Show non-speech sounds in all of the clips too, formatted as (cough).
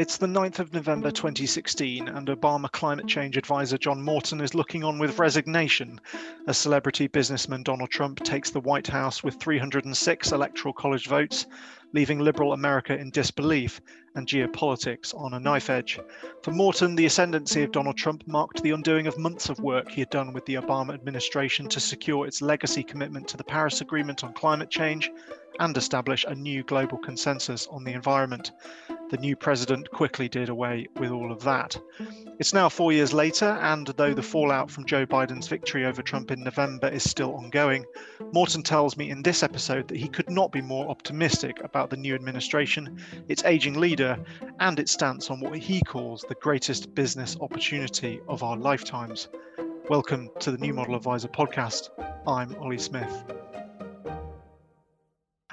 It's the 9th of November mm. 2016, and Obama climate change advisor John Morton is looking on with resignation. As celebrity businessman Donald Trump takes the White House with 306 electoral college votes, leaving liberal America in disbelief and geopolitics on a knife edge. For Morton, the ascendancy of Donald Trump marked the undoing of months of work he had done with the Obama administration to secure its legacy commitment to the Paris Agreement on climate change and establish a new global consensus on the environment. The new president quickly did away with all of that. It's now four years later, and though the fallout from Joe Biden's victory over Trump in November is still ongoing, Morton tells me in this episode that he could not be more optimistic about the new administration, its aging leader, and its stance on what he calls the greatest business opportunity of our lifetimes. Welcome to the New Model Advisor podcast. I'm Ollie Smith.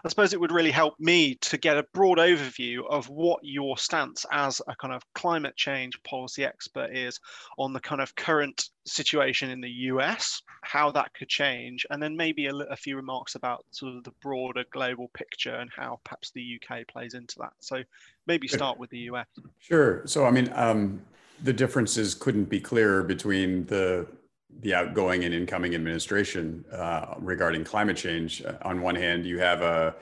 I suppose it would really help me to get a broad overview of what your stance as a kind of climate change policy expert is on the kind of current situation in the US, how that could change, and then maybe a, a few remarks about sort of the broader global picture and how perhaps the UK plays into that. So maybe start with the US. Sure. So, I mean, um, the differences couldn't be clearer between the the outgoing and incoming administration uh, regarding climate change. Uh, on one hand, you have a,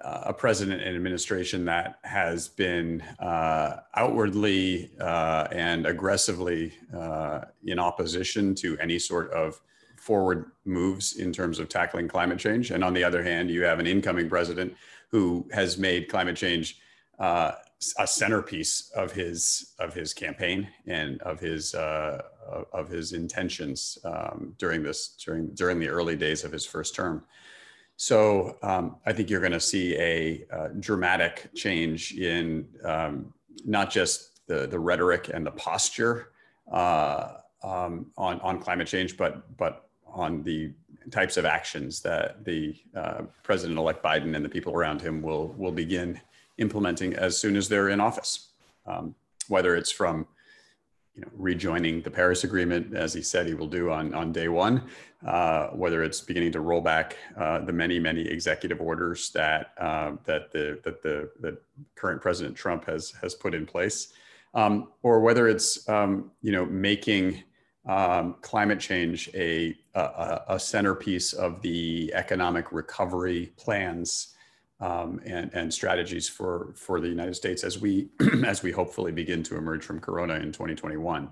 a president and administration that has been uh, outwardly uh, and aggressively uh, in opposition to any sort of forward moves in terms of tackling climate change. And on the other hand, you have an incoming president who has made climate change uh, a centerpiece of his of his campaign and of his uh, of his intentions um, during this during during the early days of his first term. So um, I think you're going to see a, dramatic change in um, not just the the rhetoric and the posture uh, um, on on climate change, but but on the types of actions that the uh, President-elect Biden and the people around him will will begin implementing as soon as they're in office. Um, whether it's from you know, rejoining the Paris Agreement, as he said he will do on, on day one, uh, whether it's beginning to roll back uh, the many, many executive orders that, uh, that, the, that the current President Trump has, has put in place, um, or whether it's um, you know, making um, climate change a, a, a centerpiece of the economic recovery plans um, and, and strategies for, for the United States as we, (clears throat) as we hopefully begin to emerge from Corona in 2021.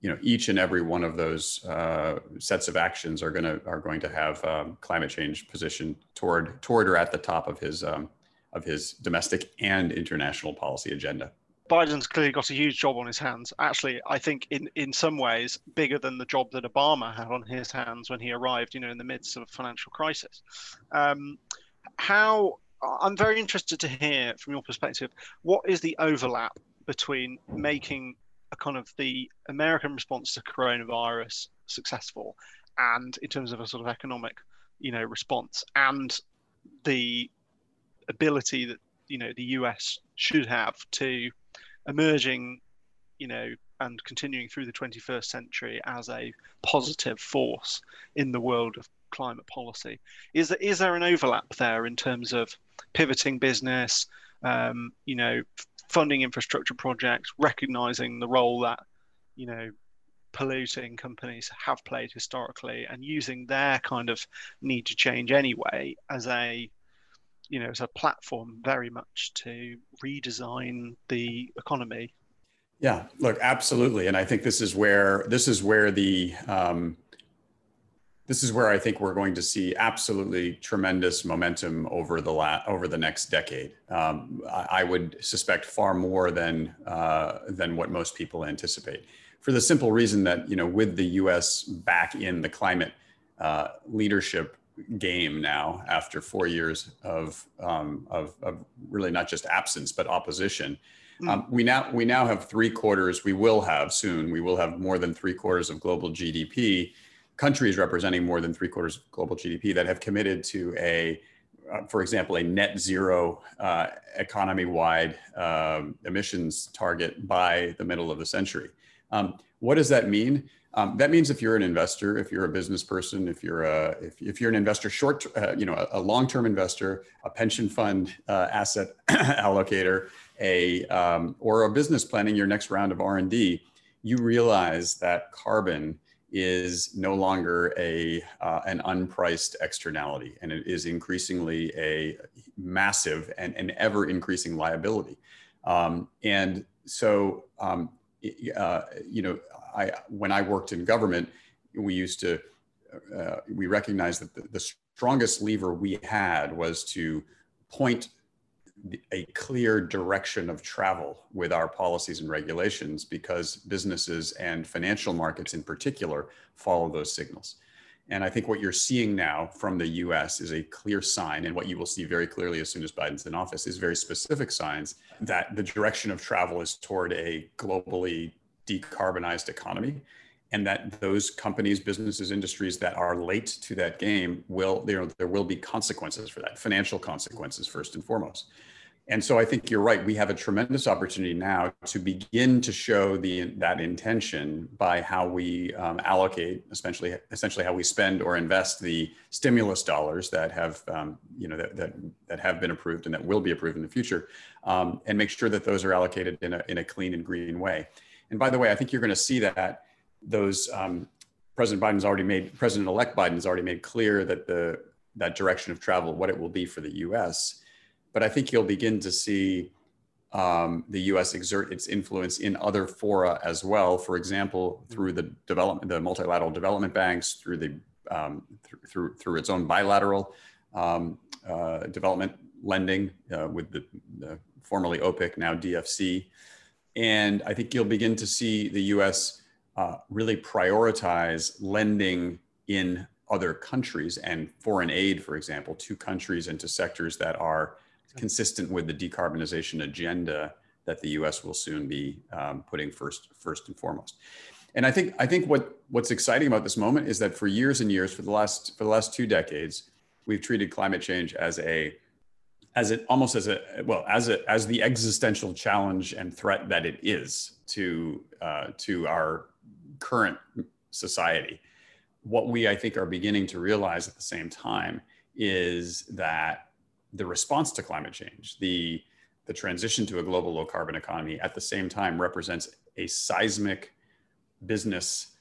You know, each and every one of those uh, sets of actions are going to are going to have um, climate change positioned toward toward or at the top of his um, of his domestic and international policy agenda. Biden's clearly got a huge job on his hands. Actually, I think in, in some ways bigger than the job that Obama had on his hands when he arrived, you know, in the midst of a financial crisis. Um, how I'm very interested to hear from your perspective what is the overlap between making a kind of the American response to coronavirus successful and in terms of a sort of economic, you know, response and the ability that you know the US should have to emerging, you know, and continuing through the 21st century as a positive force in the world of climate policy. Is there, is there an overlap there in terms of pivoting business, um, you know, funding infrastructure projects, recognizing the role that, you know, polluting companies have played historically and using their kind of need to change anyway as a you know as a platform very much to redesign the economy yeah look absolutely and i think this is where this is where the um, this is where I think we're going to see absolutely tremendous momentum over the la- over the next decade. Um, I, I, would suspect far more than uh, than what most people anticipate, for the simple reason that you know with the U.S. back in the climate uh, leadership game now after four years of, um, of, of really not just absence but opposition. Hmm. Um, we now we now have three quarters. We will have soon. We will have more than three quarters of global GDP countries representing more than three quarters of global GDP that have committed to a, uh, for example, a net zero uh, economy wide um, emissions target by the middle of the century. Um, what does that mean? Um, that means if you're an investor, if you're a business person, if you're a, if, if you're an investor short, uh, you know, a, a long-term investor, a pension fund uh, asset (clears throat) allocator, a um, or a business planning your next round of r&d you realize that carbon is no longer a uh, an unpriced externality and it is increasingly a massive and an ever increasing liability. Um, and so um, uh, you know I when I worked in government we used to uh, we recognized that the, the strongest lever we had was to point a clear direction of travel with our policies and regulations because businesses and financial markets in particular follow those signals. And I think what you're seeing now from the US is a clear sign, and what you will see very clearly as soon as Biden's in office is very specific signs that the direction of travel is toward a globally decarbonized economy and that those companies businesses industries that are late to that game will you know there will be consequences for that financial consequences first and foremost and so I think you're right. We have a tremendous opportunity now to begin to show the that intention by how we um, allocate, essentially, essentially how we spend or invest the stimulus dollars that have, um, you know, that, that that have been approved and that will be approved in the future, um, and make sure that those are allocated in a in a clean and green way. And by the way, I think you're going to see that those um, President Biden's already made President-elect Biden's already made clear that the that direction of travel, what it will be for the U.S but I think you'll begin to see um, the U.S. exert its influence in other fora as well. For example, through the development, the multilateral development banks, through the um, th- through through its own bilateral um, uh, development lending uh, with the, the, formerly OPIC, now DFC, and I think you'll begin to see the U.S. Uh, really prioritize lending in other countries and foreign aid, for example, to countries and to sectors that are consistent with the decarbonization agenda that the U.S. will soon be um, putting first, first and foremost. And I think I think what what's exciting about this moment is that for years and years, for the last for the last two decades, we've treated climate change as a as it almost as a well as a as the existential challenge and threat that it is to uh, to our current society. What we I think are beginning to realize at the same time is that the response to climate change, the, the transition to a global low carbon economy at the same time represents a seismic business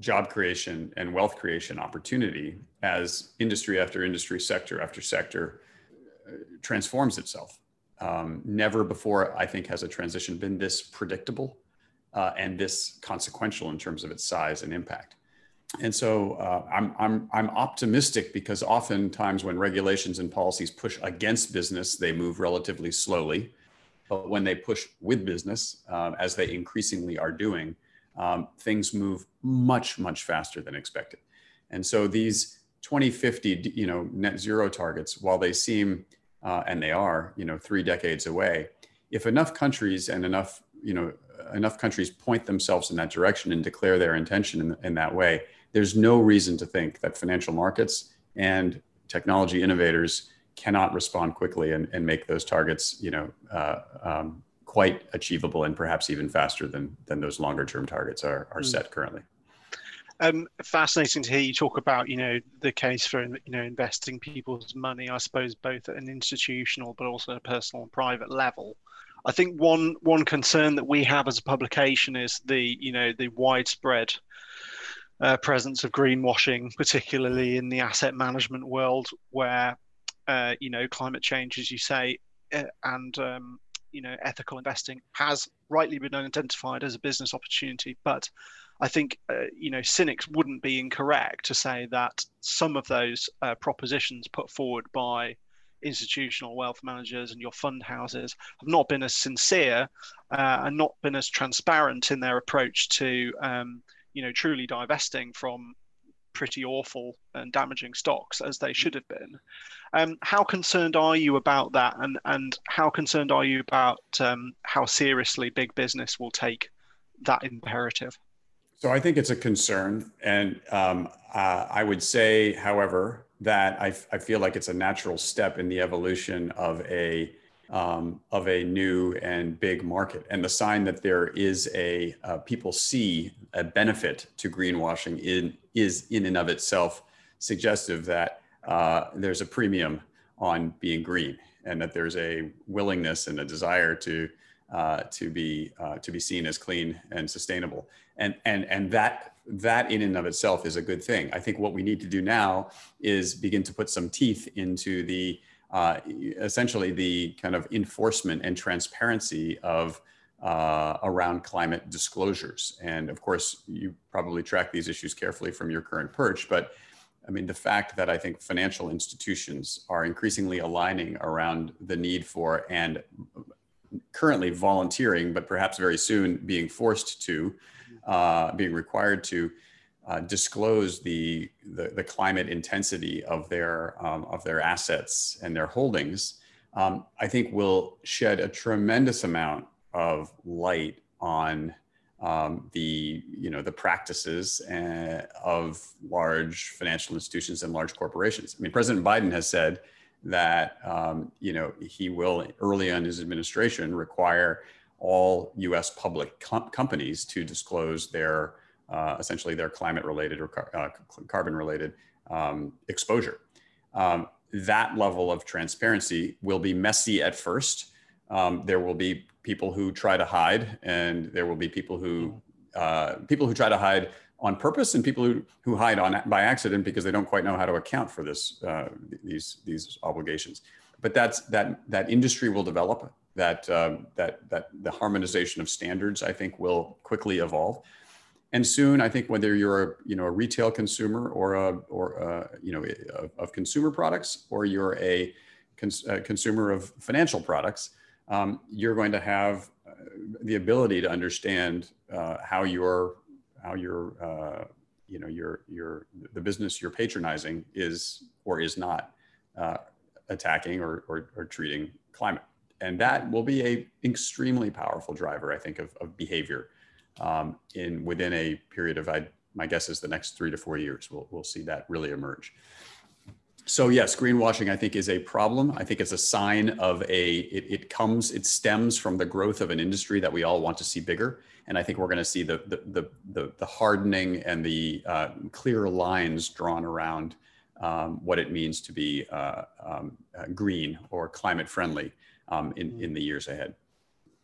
job creation and wealth creation opportunity as industry after industry, sector after sector uh, transforms itself. Um, never before, I think, has a transition been this predictable uh, and this consequential in terms of its size and impact and so uh, I'm, I'm, I'm optimistic because oftentimes when regulations and policies push against business, they move relatively slowly. But when they push with business, uh, as they increasingly are doing, um, things move much, much faster than expected. And so these 2050, you know, net zero targets, while they seem, uh, and they are, you know, three decades away, if enough countries and enough, you know, enough countries point themselves in that direction and declare their intention in, in that way, there's no reason to think that financial markets and technology innovators cannot respond quickly and, and make those targets, you know, uh, um, quite achievable and perhaps even faster than than those longer term targets are are mm. set currently. Um, fascinating to hear you talk about, you know, the case for you know investing people's money. I suppose both at an institutional but also a personal and private level. I think one one concern that we have as a publication is the you know the widespread uh, presence of greenwashing, particularly in the asset management world, where uh, you know climate change, as you say, uh, and um, you know ethical investing has rightly been identified as a business opportunity, but I think uh, you know cynics wouldn't be incorrect to say that some of those uh, propositions put forward by institutional wealth managers and your fund houses have not been as sincere uh, and not been as transparent in their approach to um, you know truly divesting from pretty awful and damaging stocks as they should have been. Um, how concerned are you about that, and and how concerned are you about um, how seriously big business will take that imperative? So I think it's a concern, and um, uh, I would say, however, that I, I feel like it's a natural step in the evolution of a um, of a new and big market. And the sign that there is a uh, people see a benefit to greenwashing in, is in and of itself suggestive that uh, there's a premium on being green. and that there's a willingness and a desire to uh, to be uh, to be seen as clean and sustainable. And and and that that in and of itself is a good thing. I think what we need to do now is begin to put some teeth into the uh, essentially the kind of enforcement and transparency of uh, around climate disclosures. And of course, you probably track these issues carefully from your current perch, but I mean, the fact that I think financial institutions are increasingly aligning around the need for and currently volunteering, but perhaps very soon being forced to, uh, being required to uh, disclose the, the, the climate intensity of their um, of their assets and their holdings, um, I think will shed a tremendous amount of light on um, the you know the practices uh, of large financial institutions and large corporations. I mean, President Biden has said that um, you know he will early on his administration require all U.S. public com- companies to disclose their uh, essentially their climate related or car- uh, carbon related um, exposure. Um, that level of transparency will be messy at first. Um, there will be people who try to hide, and there will be people who uh, people who try to hide on purpose and people who, who hide on by accident because they don't quite know how to account for this uh, these these obligations. But that's that that industry will develop. That uh, that that the harmonization of standards I think will quickly evolve. And soon, I think whether you're a you know a retail consumer or a or a, you know of, of consumer products or you're a, cons- a consumer of financial products, um, you're going to have uh, the ability to understand uh, how your how your uh, you know your your the business you're patronizing is or is not uh, attacking or, or, or treating climate and that will be a extremely powerful driver i think of, of behavior um, in within a period of I, my guess is the next three to four years we'll, we'll see that really emerge. So yes greenwashing i think is a problem. I think it's a sign of a it, it comes it stems from the growth of an industry that we all want to see bigger. And I think we're going to see the the the, the, hardening and the uh, clear lines drawn around um, what it means to be uh, um, uh, green or climate friendly um, in mm. in the years ahead.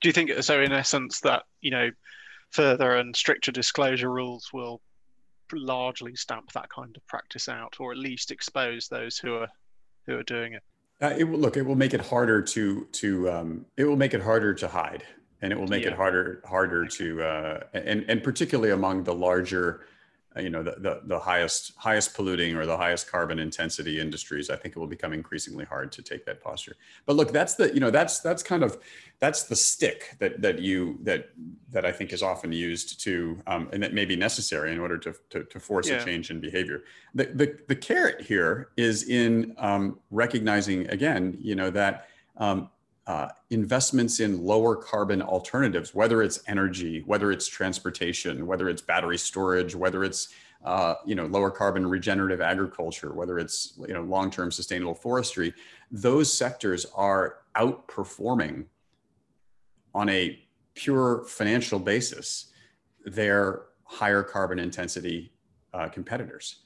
Do you think so? In essence, that you know, further and stricter disclosure rules will largely stamp that kind of practice out, or at least expose those who are who are doing it. Uh, it will look. It will make it harder to to. Um, it will make it harder to hide and it will make yeah. it harder harder to uh, and and particularly among the larger you know the, the, the highest highest polluting or the highest carbon intensity industries i think it will become increasingly hard to take that posture but look that's the you know that's that's kind of that's the stick that that you that that i think is often used to um, and that may be necessary in order to to, to force yeah. a change in behavior the, the the carrot here is in um, recognizing again you know that um, uh, investments in lower carbon alternatives, whether it's energy, whether it's transportation, whether it's battery storage, whether it's uh, you know lower carbon regenerative agriculture, whether it's you know long-term sustainable forestry, those sectors are outperforming on a pure financial basis their higher carbon intensity uh, competitors,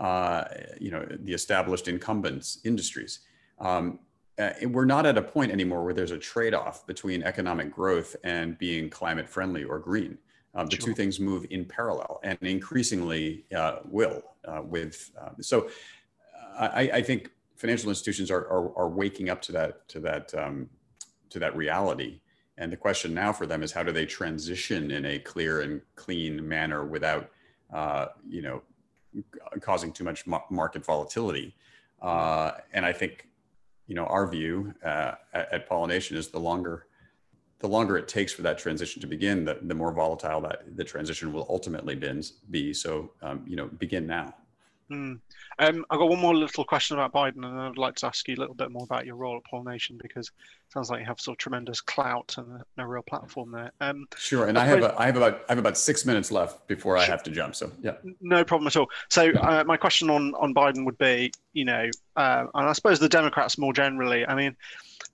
uh, you know the established incumbents industries. Um, uh, we're not at a point anymore where there's a trade-off between economic growth and being climate friendly or green. Um, the sure. two things move in parallel and increasingly uh, will uh, with uh, so I, I, think financial institutions are, are, are, waking up to that to that um, to that reality and the question now for them is how do they transition in a clear and clean manner without uh, you know causing too much market volatility uh, and I think you know, our view uh, at, at, Pollination is the longer the longer it takes for that transition to begin, the, the more volatile that the transition will ultimately be. So, um, you know, begin now. Mm. Um, I've got one more little question about Biden, and I'd like to ask you a little bit more about your role at Pollination because it sounds like you have sort of tremendous clout and a, a real platform there. Um, sure, and I, I have a, I have about I have about six minutes left before sure. I have to jump. So yeah, no problem at all. So uh, my question on on Biden would be, you know, uh, and I suppose the Democrats more generally. I mean,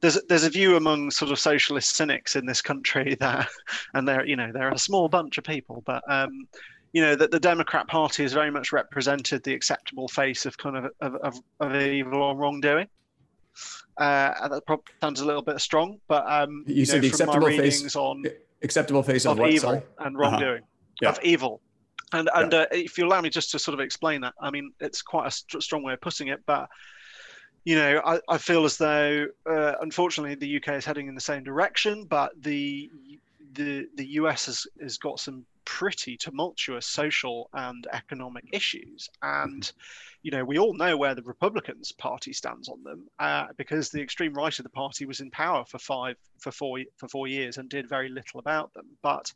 there's there's a view among sort of socialist cynics in this country (laughs) that, and they're you know they're a small bunch of people, but um, you know that the Democrat Party has very much represented the acceptable face of kind of of, of, of evil or wrongdoing. Uh, that probably sounds a little bit strong, but um, you, you said know, the acceptable face on acceptable face of, of what, evil sorry? and wrongdoing uh-huh. yeah. of evil. And and yeah. uh, if you allow me just to sort of explain that, I mean, it's quite a st- strong way of putting it, but you know, I, I feel as though, uh, unfortunately, the UK is heading in the same direction, but the the the US has, has got some pretty tumultuous social and economic issues, and you know, we all know where the Republicans Party stands on them uh, because the extreme right of the party was in power for five for four for four years and did very little about them. But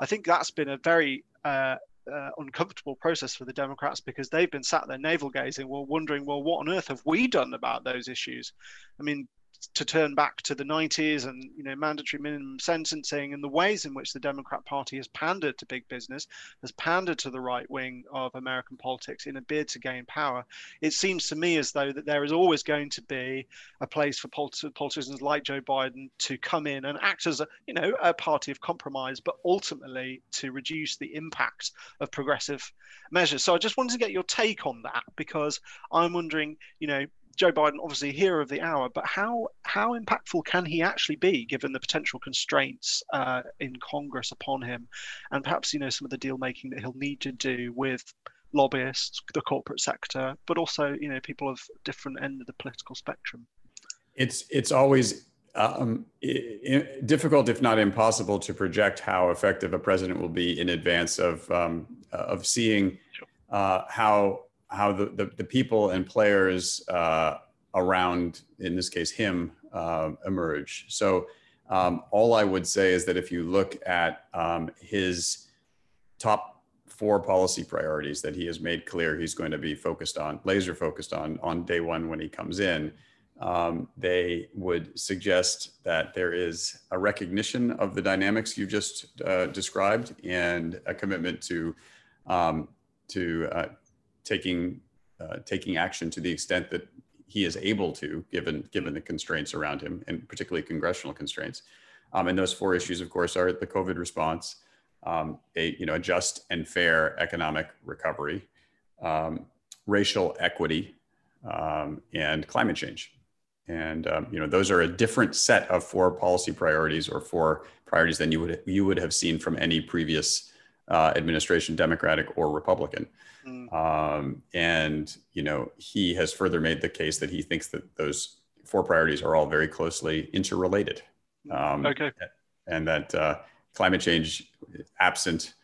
I think that's been a very uh, uh, uncomfortable process for the Democrats because they've been sat there navel gazing, well, wondering, well, what on earth have we done about those issues? I mean, to turn back to the 90s and you know mandatory minimum sentencing and the ways in which the Democrat Party has pandered to big business, has pandered to the right wing of American politics in a bid to gain power. It seems to me as though that there is always going to be a place for politi- politicians like Joe Biden to come in and act as a you know a party of compromise, but ultimately to reduce the impact of progressive measures. So I just wanted to get your take on that because I'm wondering, you know, Joe Biden, obviously hero of the hour, but how how impactful can he actually be given the potential constraints uh, in Congress upon him, and perhaps you know some of the deal making that he'll need to do with lobbyists, the corporate sector, but also you know people of different end of the political spectrum. It's it's always um, difficult, if not impossible, to project how effective a president will be in advance of um, of seeing uh, how how the, the, the, people and players uh, around, in this case, him, uh, emerge. So um, all I would say is that if you look at um, his top four policy priorities that he has made clear he's going to be focused on, laser focused on, on day one when he comes in, um, they would suggest that there is a recognition of the dynamics you've just uh, described and a commitment to um, to uh, taking uh, taking action to the extent that he is able to, given given the constraints around him, and particularly congressional constraints. Um, and those four issues, of course, are the COVID response, um, a you know a just and fair economic recovery, um, racial equity, um, and climate change. And um, you know those are a different set of four policy priorities or four priorities than you would you would have seen from any previous uh, administration, Democratic or Republican. Mm. Um, and you know, he has further made the case that he thinks that those four priorities are all very closely interrelated. Um, okay. And that uh, climate change, absent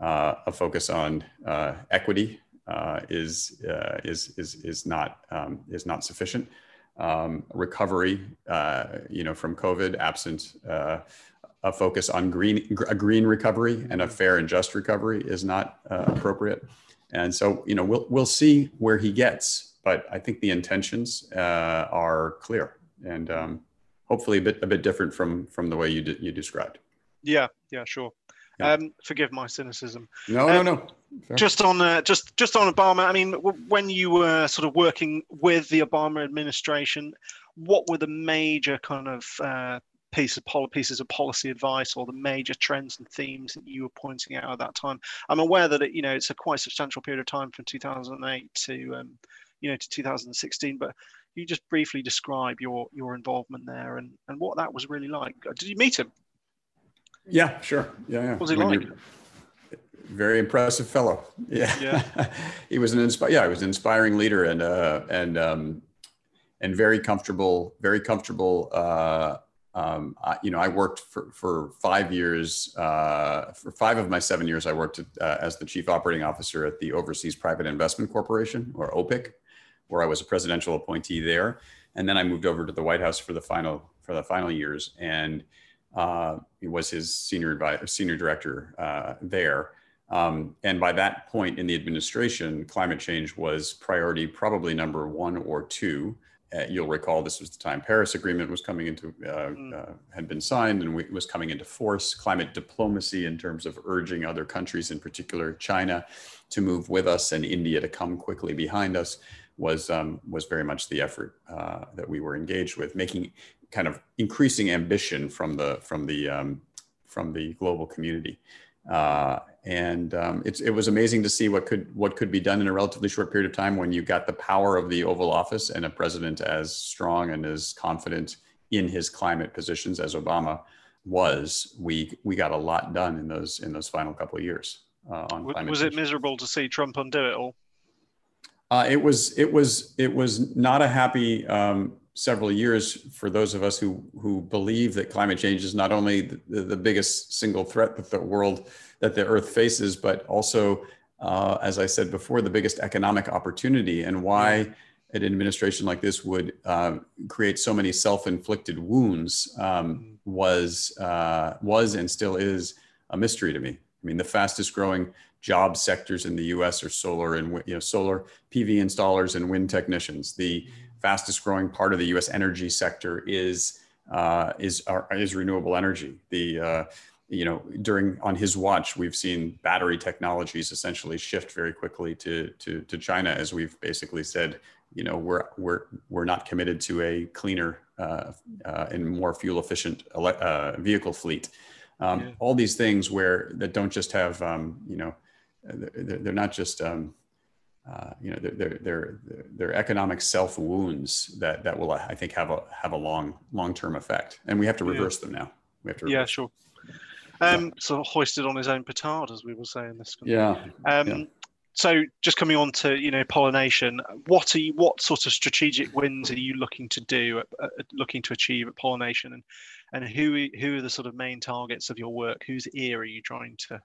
uh, a focus on uh, equity, uh, is uh, is is is not um, is not sufficient. Um, recovery, you know, from COVID, absent a focus on green a green recovery and a fair and just recovery is not uh, appropriate. And so, you know, we'll we'll see where he gets, but I think the intentions uh, are clear and um, hopefully a bit a bit different from from the way you de- you described. Yeah, yeah, sure. Yeah. Um, forgive my cynicism. No, um, no, no. Fair. Just on uh, just just on Obama. I mean, when you were sort of working with the Obama administration, what were the major kind of uh, piece of pol- pieces of policy advice or the major trends and themes that you were pointing out at that time? I'm aware that it, you know it's a quite substantial period of time from 2008 to um, you know to 2016, but you just briefly describe your your involvement there and and what that was really like. Did you meet him? Yeah, sure. Yeah, yeah. What was he like? Very impressive fellow. Yeah, yeah. (laughs) he was an inspi- Yeah, he was an inspiring leader and uh, and um, and very comfortable, very comfortable uh, um, I, you know, I worked for, for five years, uh, for five of my seven years, I worked uh, as the chief operating officer at the Overseas Private Investment Corporation or OPIC, where I was a presidential appointee there. And then I moved over to the White House for the final, for the final years and uh, was his senior advisor, senior director uh, there. Um, and by that point in the administration, climate change was priority probably number one or two. Uh, you'll recall this was the time Paris Agreement was coming into uh, mm. uh, had been signed and we, was coming into force. Climate diplomacy in terms of urging other countries, in particular China, to move with us and India to come quickly behind us was um, was very much the effort uh, that we were engaged with, making kind of increasing ambition from the from the um, from the global community. Uh, and um, it was amazing to see what could what could be done in a relatively short period of time when you got the power of the Oval Office and a president as strong and as confident in his climate positions as Obama was. We we got a lot done in those in those final couple of years uh, on was, climate. Was change. it miserable to see Trump undo it all? Uh, it was it was it was not a happy um, several years for those of us who who believe that climate change is not only the, the biggest single threat that the world that the earth faces but also uh, as i said before the biggest economic opportunity and why an administration like this would uh, create so many self-inflicted wounds um, was uh, was and still is a mystery to me. I mean the fastest growing job sectors in the us are solar and you know solar pv installers and wind technicians. The fastest growing part of the U.S. energy sector is uh, is is renewable energy. The uh, you know during on his watch, we've seen battery technologies essentially shift very quickly to to, to China, as we've basically said. You know we're we're we're not committed to a cleaner uh, uh and more fuel efficient uh, vehicle fleet. Um, yeah. All these things where that don't just have um, you know they're, they're not just um, uh, you know, their, their, their, economic self wounds that, that will, I think, have a, have a long, long-term effect. And we have to reverse yeah. them now. We have to. Yeah, sure. Um, yeah. Of hoisted on his own petard, as we were saying this. Yeah. Um, yeah. So just coming on to, you know, pollination, what are you, what sort of strategic wins are you looking to do, uh, looking to achieve at pollination and, and who, who are the sort of main targets of your work? Whose ear are you trying to,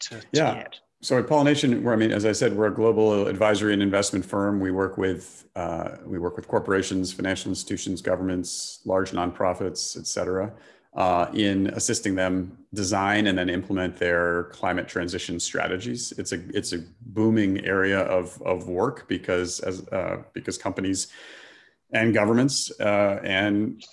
to, to yeah. get? So at Pollination, I mean, as I said, we're a global advisory and investment firm. We work with uh, we work with corporations, financial institutions, governments, large nonprofits, et cetera, uh, in assisting them design and then implement their climate transition strategies. It's a it's a booming area of of work because as uh, because companies and governments uh, and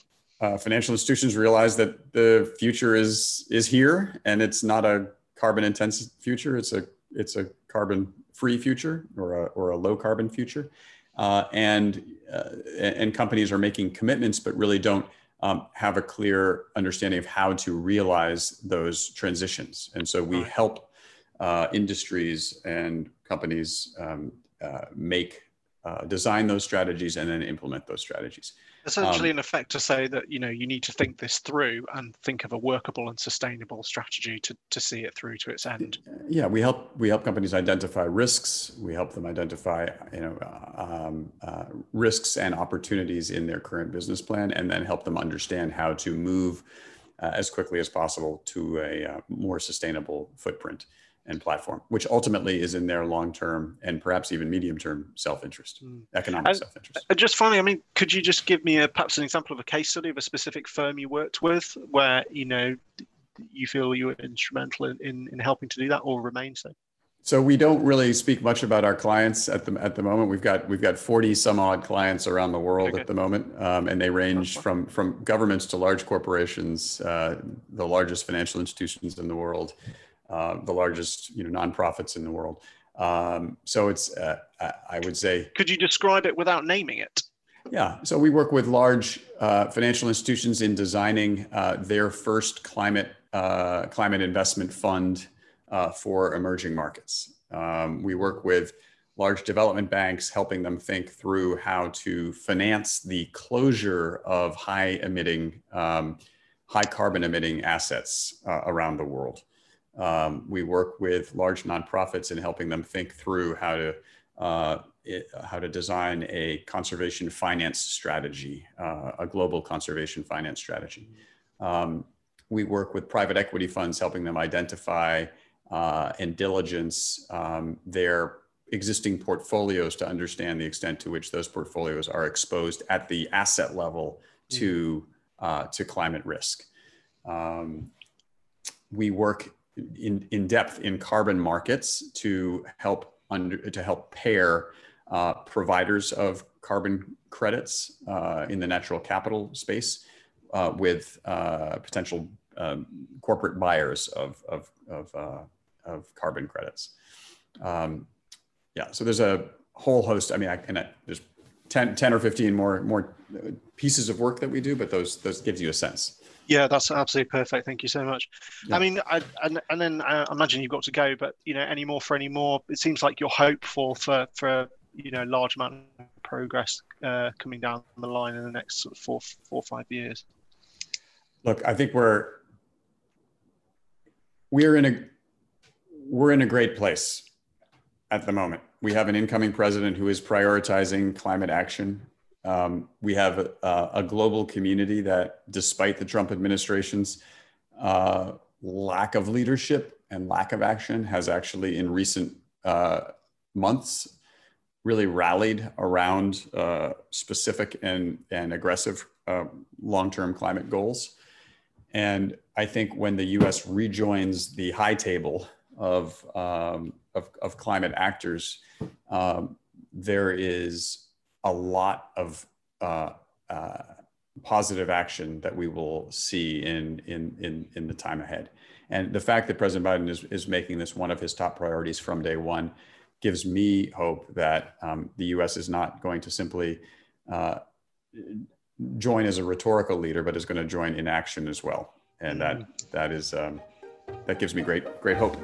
uh, financial institutions realize that the future is is here and it's not a carbon intensive future. It's a it's a carbon free future or a, or a low carbon future. Uh, and, uh, and companies are making commitments, but really don't um, have a clear understanding of how to realize those transitions. And so we help uh, industries and companies um, uh, make, uh, design those strategies and then implement those strategies essentially um, in effect to say that you know you need to think this through and think of a workable and sustainable strategy to, to see it through to its end. Yeah we help we help companies identify risks. We help them identify you know um, uh, risks and opportunities in their current business plan and then help them understand how to move uh, as quickly as possible to a uh, more sustainable footprint and platform, which ultimately is in their long term and perhaps even medium term self interest, mm. economic self interest. Just finally, I mean, could you just give me a perhaps an example of a case study of a specific firm you worked with where you know you feel you were instrumental in, in, in helping to do that or remain so? So we don't really speak much about our clients at the at the moment. We've got we've got forty some odd clients around the world okay. at the moment, um, and they range from from governments to large corporations, uh, the largest financial institutions in the world, uh, the largest you know nonprofits in the world. Um, so it's uh, I would say. Could you describe it without naming it? Yeah, so we work with large uh, financial institutions in designing uh, their first climate uh, climate investment fund uh, for emerging markets. Um, we work with large development banks, helping them think through how to finance the closure of high emitting, um, high carbon emitting assets around the world. Um, we work with large nonprofits in helping them think through how to uh, it, how to design a conservation finance strategy, uh, a global conservation finance strategy. Um, we work with private equity funds, helping them identify uh, and diligence um, their existing portfolios to understand the extent to which those portfolios are exposed at the asset level to uh, to climate risk. Um, we work in, in depth in carbon markets to help under, to help pair uh, providers of carbon credits uh, in the natural capital space uh, with uh, potential um, corporate buyers of, of, of, uh, of carbon credits. Um, yeah, so there's a whole host. I mean, I, I, there's 10, 10 or 15 more, more pieces of work that we do, but those, those gives you a sense. Yeah, that's absolutely perfect. Thank you so much. Yeah. I mean, I, and, and then I imagine you've got to go, but you know, any more for any more? It seems like you're hopeful for for a you know large amount of progress uh, coming down the line in the next sort of four four or five years. Look, I think we're we're in a we're in a great place at the moment. We have an incoming president who is prioritizing climate action. Um, we have a, a, global community that, despite the Trump administration's uh, lack of leadership and lack of action, has actually, in recent uh, months, really rallied around uh, specific and, and aggressive uh, long term climate goals. And I think when the US rejoins the high table of, um, of, of, climate actors, um, there is a lot of uh, uh, positive action that we will see in, in, in, in the time ahead. And the fact that President Biden is, is making this one of his top priorities from day one gives me hope that um, the US is not going to simply uh, join as a rhetorical leader, but is going to join in action as well. And that mm-hmm. that is um, that gives me great great hope.